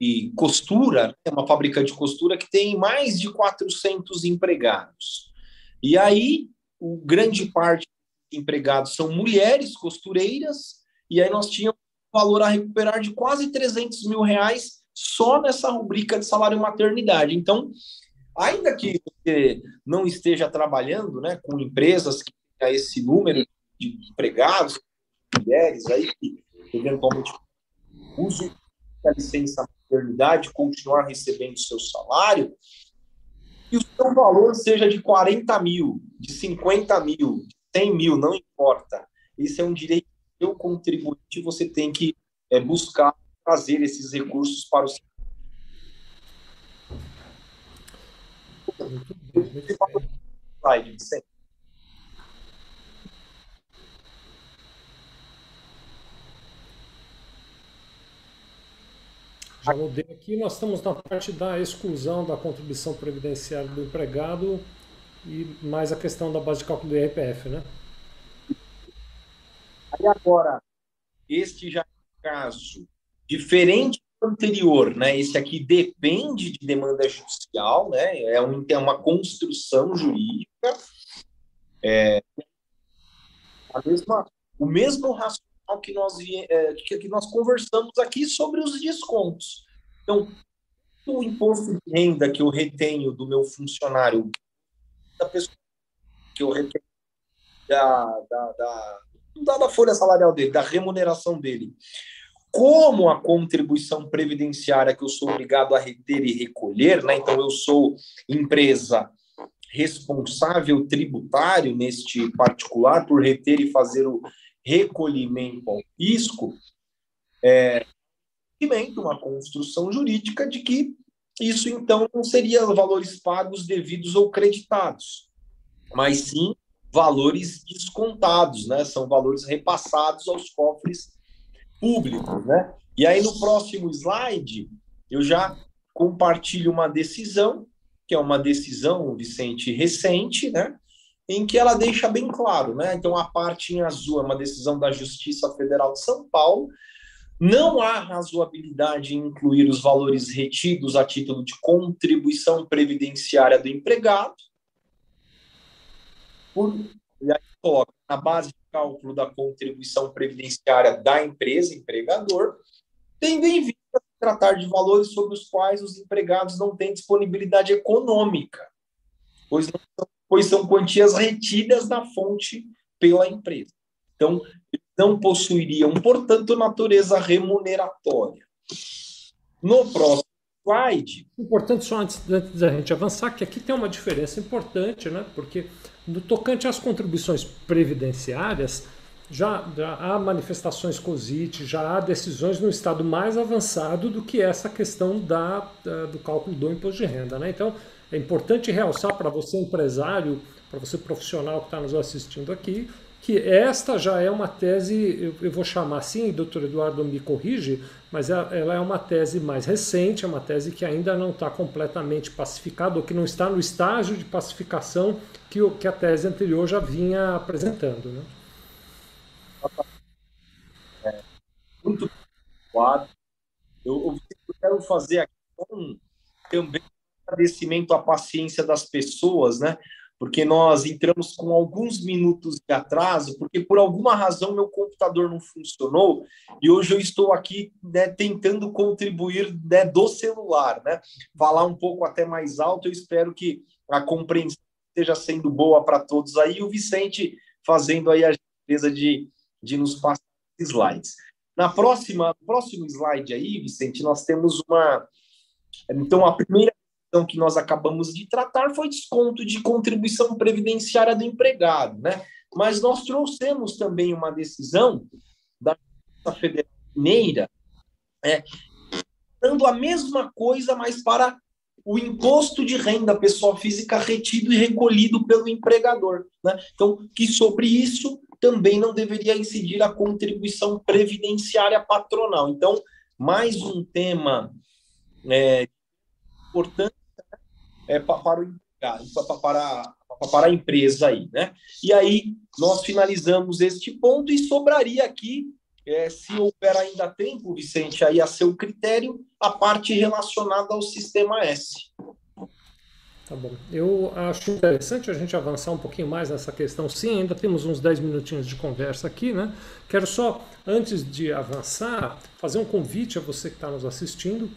de costura, né? uma fábrica de costura que tem mais de 400 empregados. E aí, o grande parte dos empregados são mulheres costureiras, e aí nós tínhamos valor a recuperar de quase 300 mil reais só nessa rubrica de salário maternidade. Então, ainda que você não esteja trabalhando né, com empresas que tenham esse número de empregados, mulheres aí que eventualmente usam a licença maternidade, continuar recebendo seu salário, que o seu valor seja de 40 mil, de 50 mil, de 100 mil, não importa. Esse é um direito seu contribuinte, você tem que é, buscar trazer esses recursos para o muito bem. Já mudei aqui, nós estamos na parte da exclusão da contribuição previdenciária do empregado e mais a questão da base de cálculo do IRPF, né? Aí agora, este já é um caso diferente do anterior, né? Esse aqui depende de demanda judicial, né? É, um, é uma construção jurídica. É, a mesma, o mesmo raciocínio que nós, é, que nós conversamos aqui sobre os descontos. Então, o imposto de renda que eu retenho do meu funcionário, da pessoa que eu retenho da, da, da, da folha salarial dele, da remuneração dele, como a contribuição previdenciária que eu sou obrigado a reter e recolher, né? então eu sou empresa responsável tributário neste particular por reter e fazer o recolhimento ao fisco, é uma construção jurídica de que isso então não seria valores pagos devidos ou creditados, mas sim valores descontados, né? São valores repassados aos cofres públicos, né? E aí no próximo slide eu já compartilho uma decisão, que é uma decisão, Vicente, recente, né? Em que ela deixa bem claro, né? Então a parte em azul é uma decisão da Justiça Federal de São Paulo. Não há razoabilidade em incluir os valores retidos a título de contribuição previdenciária do empregado. Por, e aí coloca na base cálculo da contribuição previdenciária da empresa, empregador, tendo em vista tratar de valores sobre os quais os empregados não têm disponibilidade econômica, pois, não, pois são quantias retidas da fonte pela empresa. Então, não possuiriam, portanto, natureza remuneratória. No próximo slide. Importante, só antes, antes da gente avançar, que aqui tem uma diferença importante, né? Porque no tocante às contribuições previdenciárias, já, já, há manifestações COSIT, já há decisões no estado mais avançado do que essa questão da, da do cálculo do imposto de renda. Né? Então, é importante realçar para você, empresário, para você profissional que está nos assistindo aqui, que esta já é uma tese, eu, vou chamar assim, doutor Eduardo me corrige, mas ela é uma tese mais recente, é uma tese que ainda não está completamente pacificada, ou que não está no estágio de pacificação que, que a tese anterior já vinha apresentando. Né? É, muito claro. Eu, eu quero fazer aqui um, também agradecimento à paciência das pessoas, né? Porque nós entramos com alguns minutos de atraso, porque por alguma razão meu computador não funcionou e hoje eu estou aqui né, tentando contribuir né, do celular, né? Falar um pouco até mais alto, eu espero que a compreensão esteja sendo boa para todos aí. O Vicente fazendo aí a gentileza de, de nos passar slides. Na próxima, próximo slide aí, Vicente, nós temos uma. Então, a primeira questão que nós acabamos de tratar foi desconto de contribuição previdenciária do empregado, né? Mas nós trouxemos também uma decisão da Federal Mineira, é, dando a mesma coisa, mas para o imposto de renda pessoal física retido e recolhido pelo empregador. Né? Então, que sobre isso também não deveria incidir a contribuição previdenciária patronal. Então, mais um tema é, importante é, para o empregado, para, para a empresa aí, né? E aí nós finalizamos este ponto e sobraria aqui, é, se houver ainda tempo, Vicente, aí a seu critério, a parte relacionada ao sistema S. Tá bom. Eu acho interessante a gente avançar um pouquinho mais nessa questão. Sim, ainda temos uns 10 minutinhos de conversa aqui, né? Quero só, antes de avançar, fazer um convite a você que está nos assistindo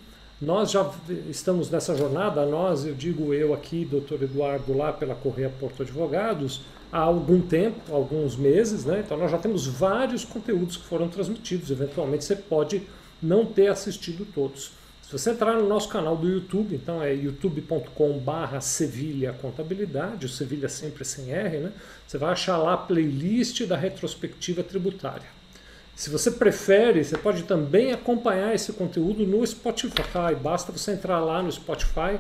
nós já estamos nessa jornada, nós, eu digo eu aqui, doutor Eduardo, lá pela Correia Porto Advogados, há algum tempo, alguns meses, né? Então nós já temos vários conteúdos que foram transmitidos. Eventualmente você pode não ter assistido todos. Se você entrar no nosso canal do YouTube, então é youtube.com/barra Sevilha Contabilidade, o Sevilha sempre sem R, né? Você vai achar lá a playlist da retrospectiva tributária. Se você prefere, você pode também acompanhar esse conteúdo no Spotify. Basta você entrar lá no Spotify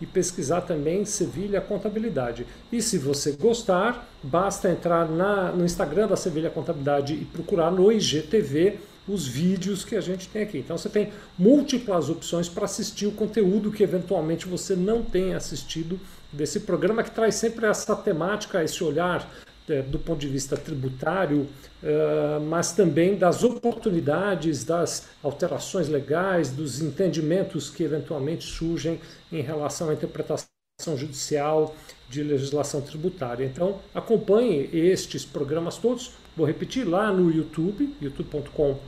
e pesquisar também Sevilha Contabilidade. E se você gostar, basta entrar na, no Instagram da Sevilha Contabilidade e procurar no IGTV os vídeos que a gente tem aqui. Então você tem múltiplas opções para assistir o conteúdo que eventualmente você não tenha assistido desse programa que traz sempre essa temática, esse olhar do ponto de vista tributário, é, mas também das oportunidades, das alterações legais, dos entendimentos que eventualmente surgem em relação à interpretação judicial, de legislação tributária. Então, acompanhe estes programas todos. Vou repetir lá no YouTube, youtube.com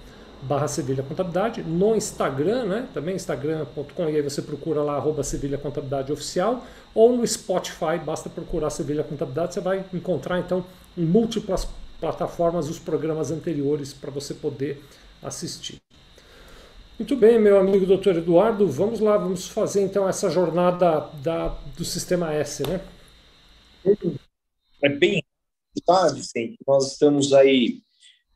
barra Sevilha Contabilidade, no Instagram, né? Também instagram.com, e aí você procura lá arroba Sevilha Contabilidade Oficial, ou no Spotify, basta procurar Sevilha Contabilidade, você vai encontrar então em múltiplas plataformas os programas anteriores para você poder assistir. Muito bem, meu amigo doutor Eduardo, vamos lá, vamos fazer então essa jornada da, do sistema S, né? É bem, tá, Vicente? Nós estamos aí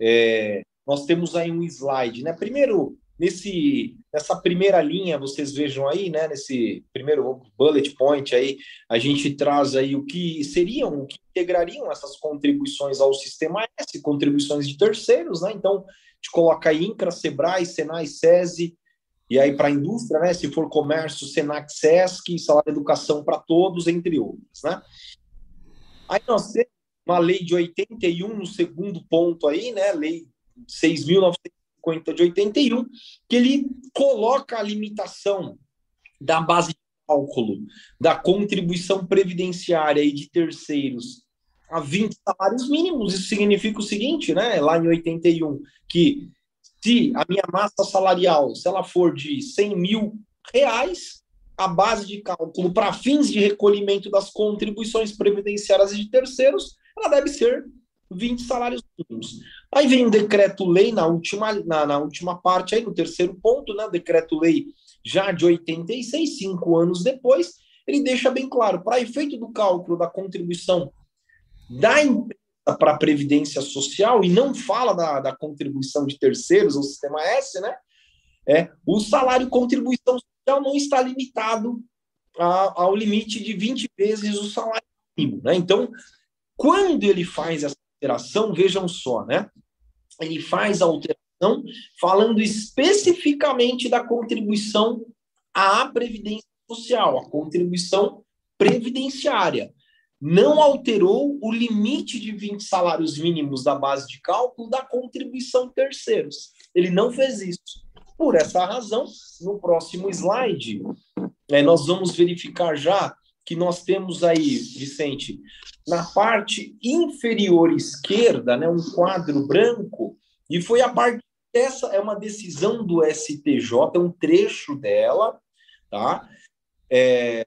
é, nós temos aí um slide, né? Primeiro, nesse nessa primeira linha, vocês vejam aí, né, nesse primeiro bullet point aí, a gente traz aí o que seriam, o que integrariam essas contribuições ao sistema S, contribuições de terceiros, né? Então, a gente coloca aí INCRA, SEBRAE, SENAI, SESI, e aí para a indústria, né, se for comércio, SENAC, SESC, salário educação para todos, entre outros, né? Aí nós temos uma lei de 81 no segundo ponto aí, né, lei 6.950 de 81, que ele coloca a limitação da base de cálculo da contribuição previdenciária e de terceiros a 20 salários mínimos. Isso significa o seguinte, né? Lá em 81, que se a minha massa salarial, se ela for de 100 mil reais, a base de cálculo para fins de recolhimento das contribuições previdenciárias e de terceiros, ela deve ser 20 salários mínimos. Aí vem um decreto-lei na última, na, na, última parte, aí no terceiro ponto, né? Decreto-lei já de 86, cinco anos depois, ele deixa bem claro, para efeito do cálculo da contribuição da empresa para a Previdência Social, e não fala da, da contribuição de terceiros, o sistema S, né? É, o salário contribuição social não está limitado a, ao limite de 20 vezes o salário mínimo, né? Então, quando ele faz essa alteração, vejam só, né? Ele faz a alteração falando especificamente da contribuição à Previdência Social, a contribuição previdenciária. Não alterou o limite de 20 salários mínimos da base de cálculo da contribuição terceiros. Ele não fez isso. Por essa razão, no próximo slide, é, nós vamos verificar já que nós temos aí, Vicente, na parte inferior esquerda, né, um quadro branco, e foi a parte essa é uma decisão do STJ, é um trecho dela, tá? É,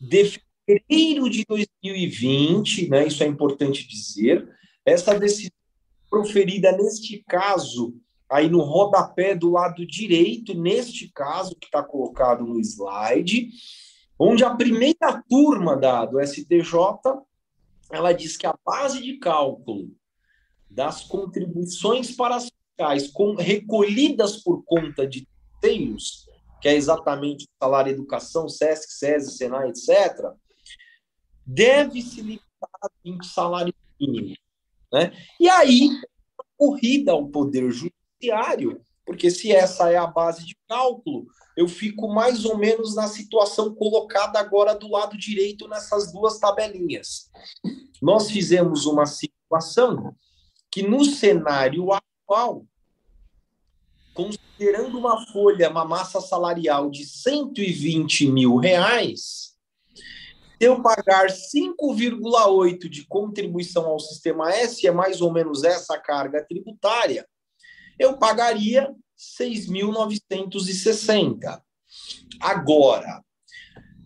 de fevereiro de 2020, né? Isso é importante dizer. Essa decisão proferida neste caso aí no rodapé do lado direito, neste caso que está colocado no slide, onde a primeira turma da, do STJ ela diz que a base de cálculo das contribuições para as fiscais com, recolhidas por conta de terceiros, que é exatamente salário educação, SESC, SESI, SENAI, etc., deve se limitar a 20 salários mínimos. Né? E aí, corrida ao Poder Judiciário, porque se essa é a base de cálculo, eu fico mais ou menos na situação colocada agora do lado direito nessas duas tabelinhas. Nós fizemos uma situação que no cenário atual, considerando uma folha, uma massa salarial de 120 mil reais, se eu pagar 5,8 de contribuição ao sistema S, é mais ou menos essa carga tributária, eu pagaria 6.960. Agora,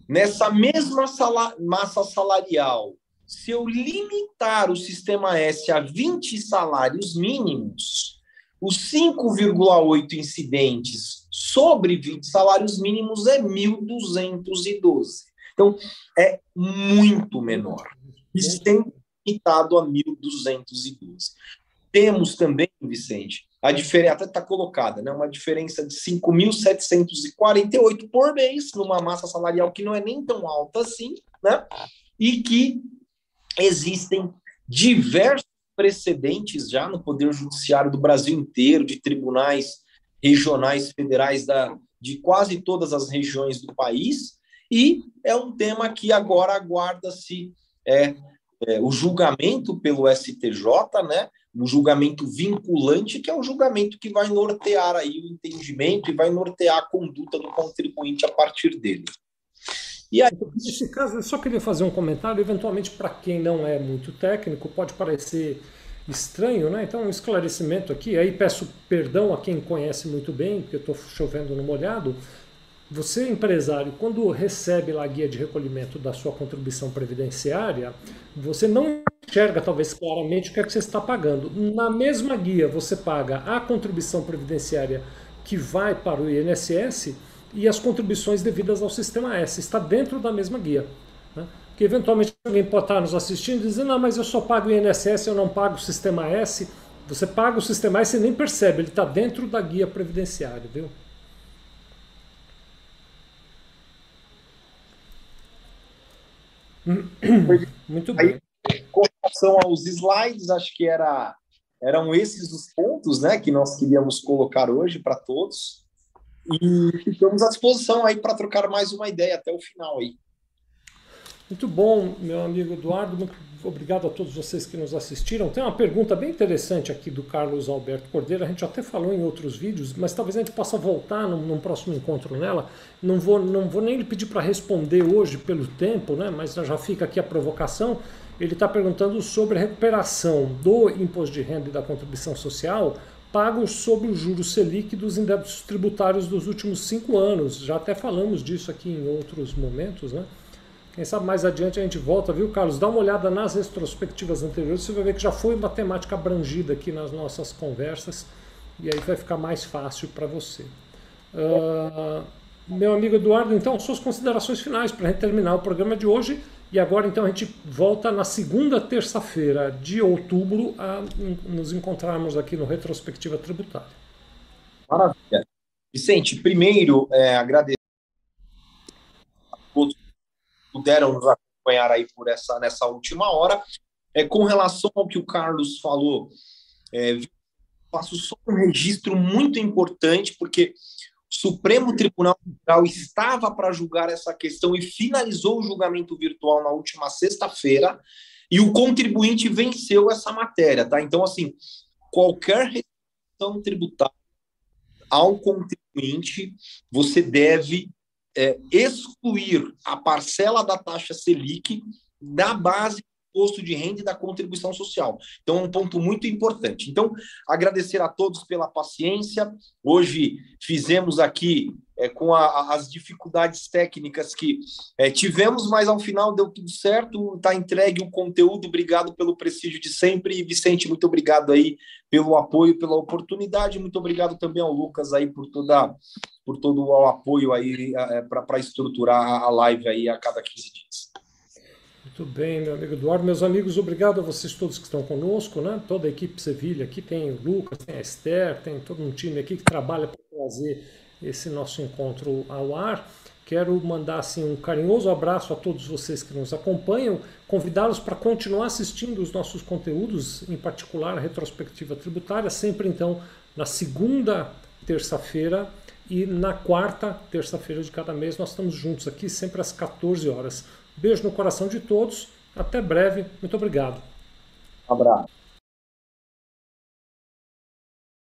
nessa mesma sala, massa salarial, se eu limitar o sistema S a 20 salários mínimos, os 5,8 incidentes sobre 20 salários mínimos é 1.212. Então, é muito menor. Isso tem limitado a 1.212. Temos também, Vicente, a diferença está colocada, né? Uma diferença de 5.748 por mês numa massa salarial que não é nem tão alta assim, né? E que existem diversos precedentes já no Poder Judiciário do Brasil inteiro, de tribunais regionais federais da, de quase todas as regiões do país, e é um tema que agora aguarda-se é, é, o julgamento pelo STJ, né? Um julgamento vinculante, que é o julgamento que vai nortear aí o entendimento e vai nortear a conduta do contribuinte a partir dele. E aí, nesse caso, eu só queria fazer um comentário, eventualmente para quem não é muito técnico, pode parecer estranho, né? Então, um esclarecimento aqui. Aí peço perdão a quem conhece muito bem, porque eu estou chovendo no molhado. Você, empresário, quando recebe lá a guia de recolhimento da sua contribuição previdenciária, você não enxerga talvez claramente o que é que você está pagando. Na mesma guia, você paga a contribuição previdenciária que vai para o INSS e as contribuições devidas ao sistema S. Está dentro da mesma guia. Né? Porque eventualmente alguém pode estar nos assistindo e dizer, não, mas eu só pago o INSS, eu não pago o sistema S. Você paga o sistema S e nem percebe, ele está dentro da guia previdenciária, viu? Muito bem. Aí, com relação aos slides, acho que era, eram esses os pontos né, que nós queríamos colocar hoje para todos. E ficamos à disposição aí para trocar mais uma ideia até o final aí. Muito bom, meu amigo Eduardo. Muito obrigado a todos vocês que nos assistiram. Tem uma pergunta bem interessante aqui do Carlos Alberto Cordeiro. A gente até falou em outros vídeos, mas talvez a gente possa voltar num, num próximo encontro nela. Não vou, não vou nem lhe pedir para responder hoje pelo tempo, né? mas já fica aqui a provocação. Ele está perguntando sobre a recuperação do imposto de renda e da contribuição social pagos sobre o juros Selic dos indebitos tributários dos últimos cinco anos. Já até falamos disso aqui em outros momentos, né? Quem sabe mais adiante a gente volta, viu, Carlos? Dá uma olhada nas retrospectivas anteriores, você vai ver que já foi uma temática abrangida aqui nas nossas conversas e aí vai ficar mais fácil para você. Uh, meu amigo Eduardo, então, suas considerações finais para terminar o programa de hoje. E agora, então, a gente volta na segunda terça-feira de outubro a nos encontrarmos aqui no Retrospectiva Tributária. Maravilha. Vicente, primeiro, é, agradecer a todos puderam nos acompanhar aí por essa nessa última hora. É, com relação ao que o Carlos falou, é, faço só um registro muito importante, porque o Supremo Tribunal Federal estava para julgar essa questão e finalizou o julgamento virtual na última sexta-feira, e o contribuinte venceu essa matéria, tá? Então, assim, qualquer restrição tributária ao contribuinte, você deve é, excluir a parcela da taxa Selic da base imposto de renda e da contribuição social. Então, é um ponto muito importante. Então, agradecer a todos pela paciência. Hoje fizemos aqui é, com a, as dificuldades técnicas que é, tivemos, mas ao final deu tudo certo, está entregue o conteúdo. Obrigado pelo prestígio de sempre. E Vicente, muito obrigado aí pelo apoio, pela oportunidade. Muito obrigado também ao Lucas aí por toda por todo o apoio aí é, para estruturar a live aí a cada 15 dias. Muito bem, meu amigo Eduardo. Meus amigos, obrigado a vocês todos que estão conosco, né? Toda a equipe Sevilha aqui, tem o Lucas, tem a Esther, tem todo um time aqui que trabalha para trazer esse nosso encontro ao ar. Quero mandar assim um carinhoso abraço a todos vocês que nos acompanham, convidá-los para continuar assistindo os nossos conteúdos, em particular a retrospectiva tributária, sempre então na segunda terça-feira e na quarta terça-feira de cada mês nós estamos juntos aqui, sempre às 14 horas. Beijo no coração de todos. Até breve. Muito obrigado. Um abraço.